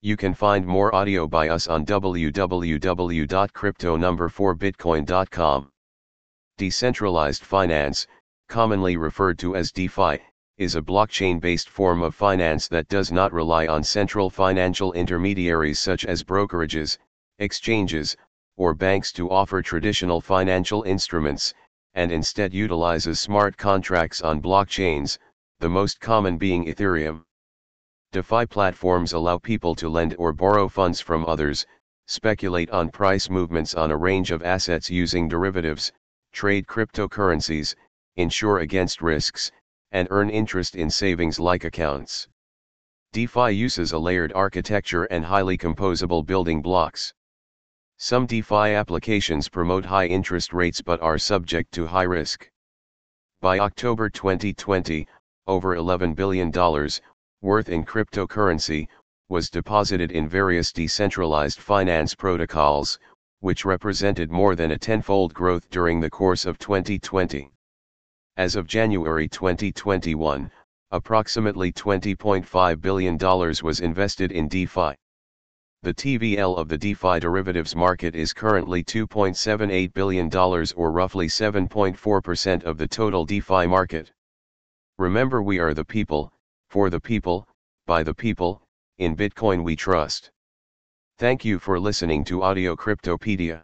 You can find more audio by us on www.cryptonumber4bitcoin.com. Decentralized finance, commonly referred to as DeFi, is a blockchain-based form of finance that does not rely on central financial intermediaries such as brokerages, exchanges, or banks to offer traditional financial instruments, and instead utilizes smart contracts on blockchains, the most common being Ethereum. DeFi platforms allow people to lend or borrow funds from others, speculate on price movements on a range of assets using derivatives, trade cryptocurrencies, insure against risks, and earn interest in savings-like accounts. DeFi uses a layered architecture and highly composable building blocks. Some DeFi applications promote high interest rates but are subject to high risk. By October 2020, over $11 billion, worth in cryptocurrency, was deposited in various decentralized finance protocols, which represented more than a tenfold growth during the course of 2020. As of January 2021, approximately $20.5 billion was invested in DeFi. The TVL of the DeFi derivatives market is currently $2.78 billion or roughly 7.4% of the total DeFi market. Remember we are the people, for the people, by the people, in Bitcoin we trust. Thank you for listening to Audio Cryptopedia.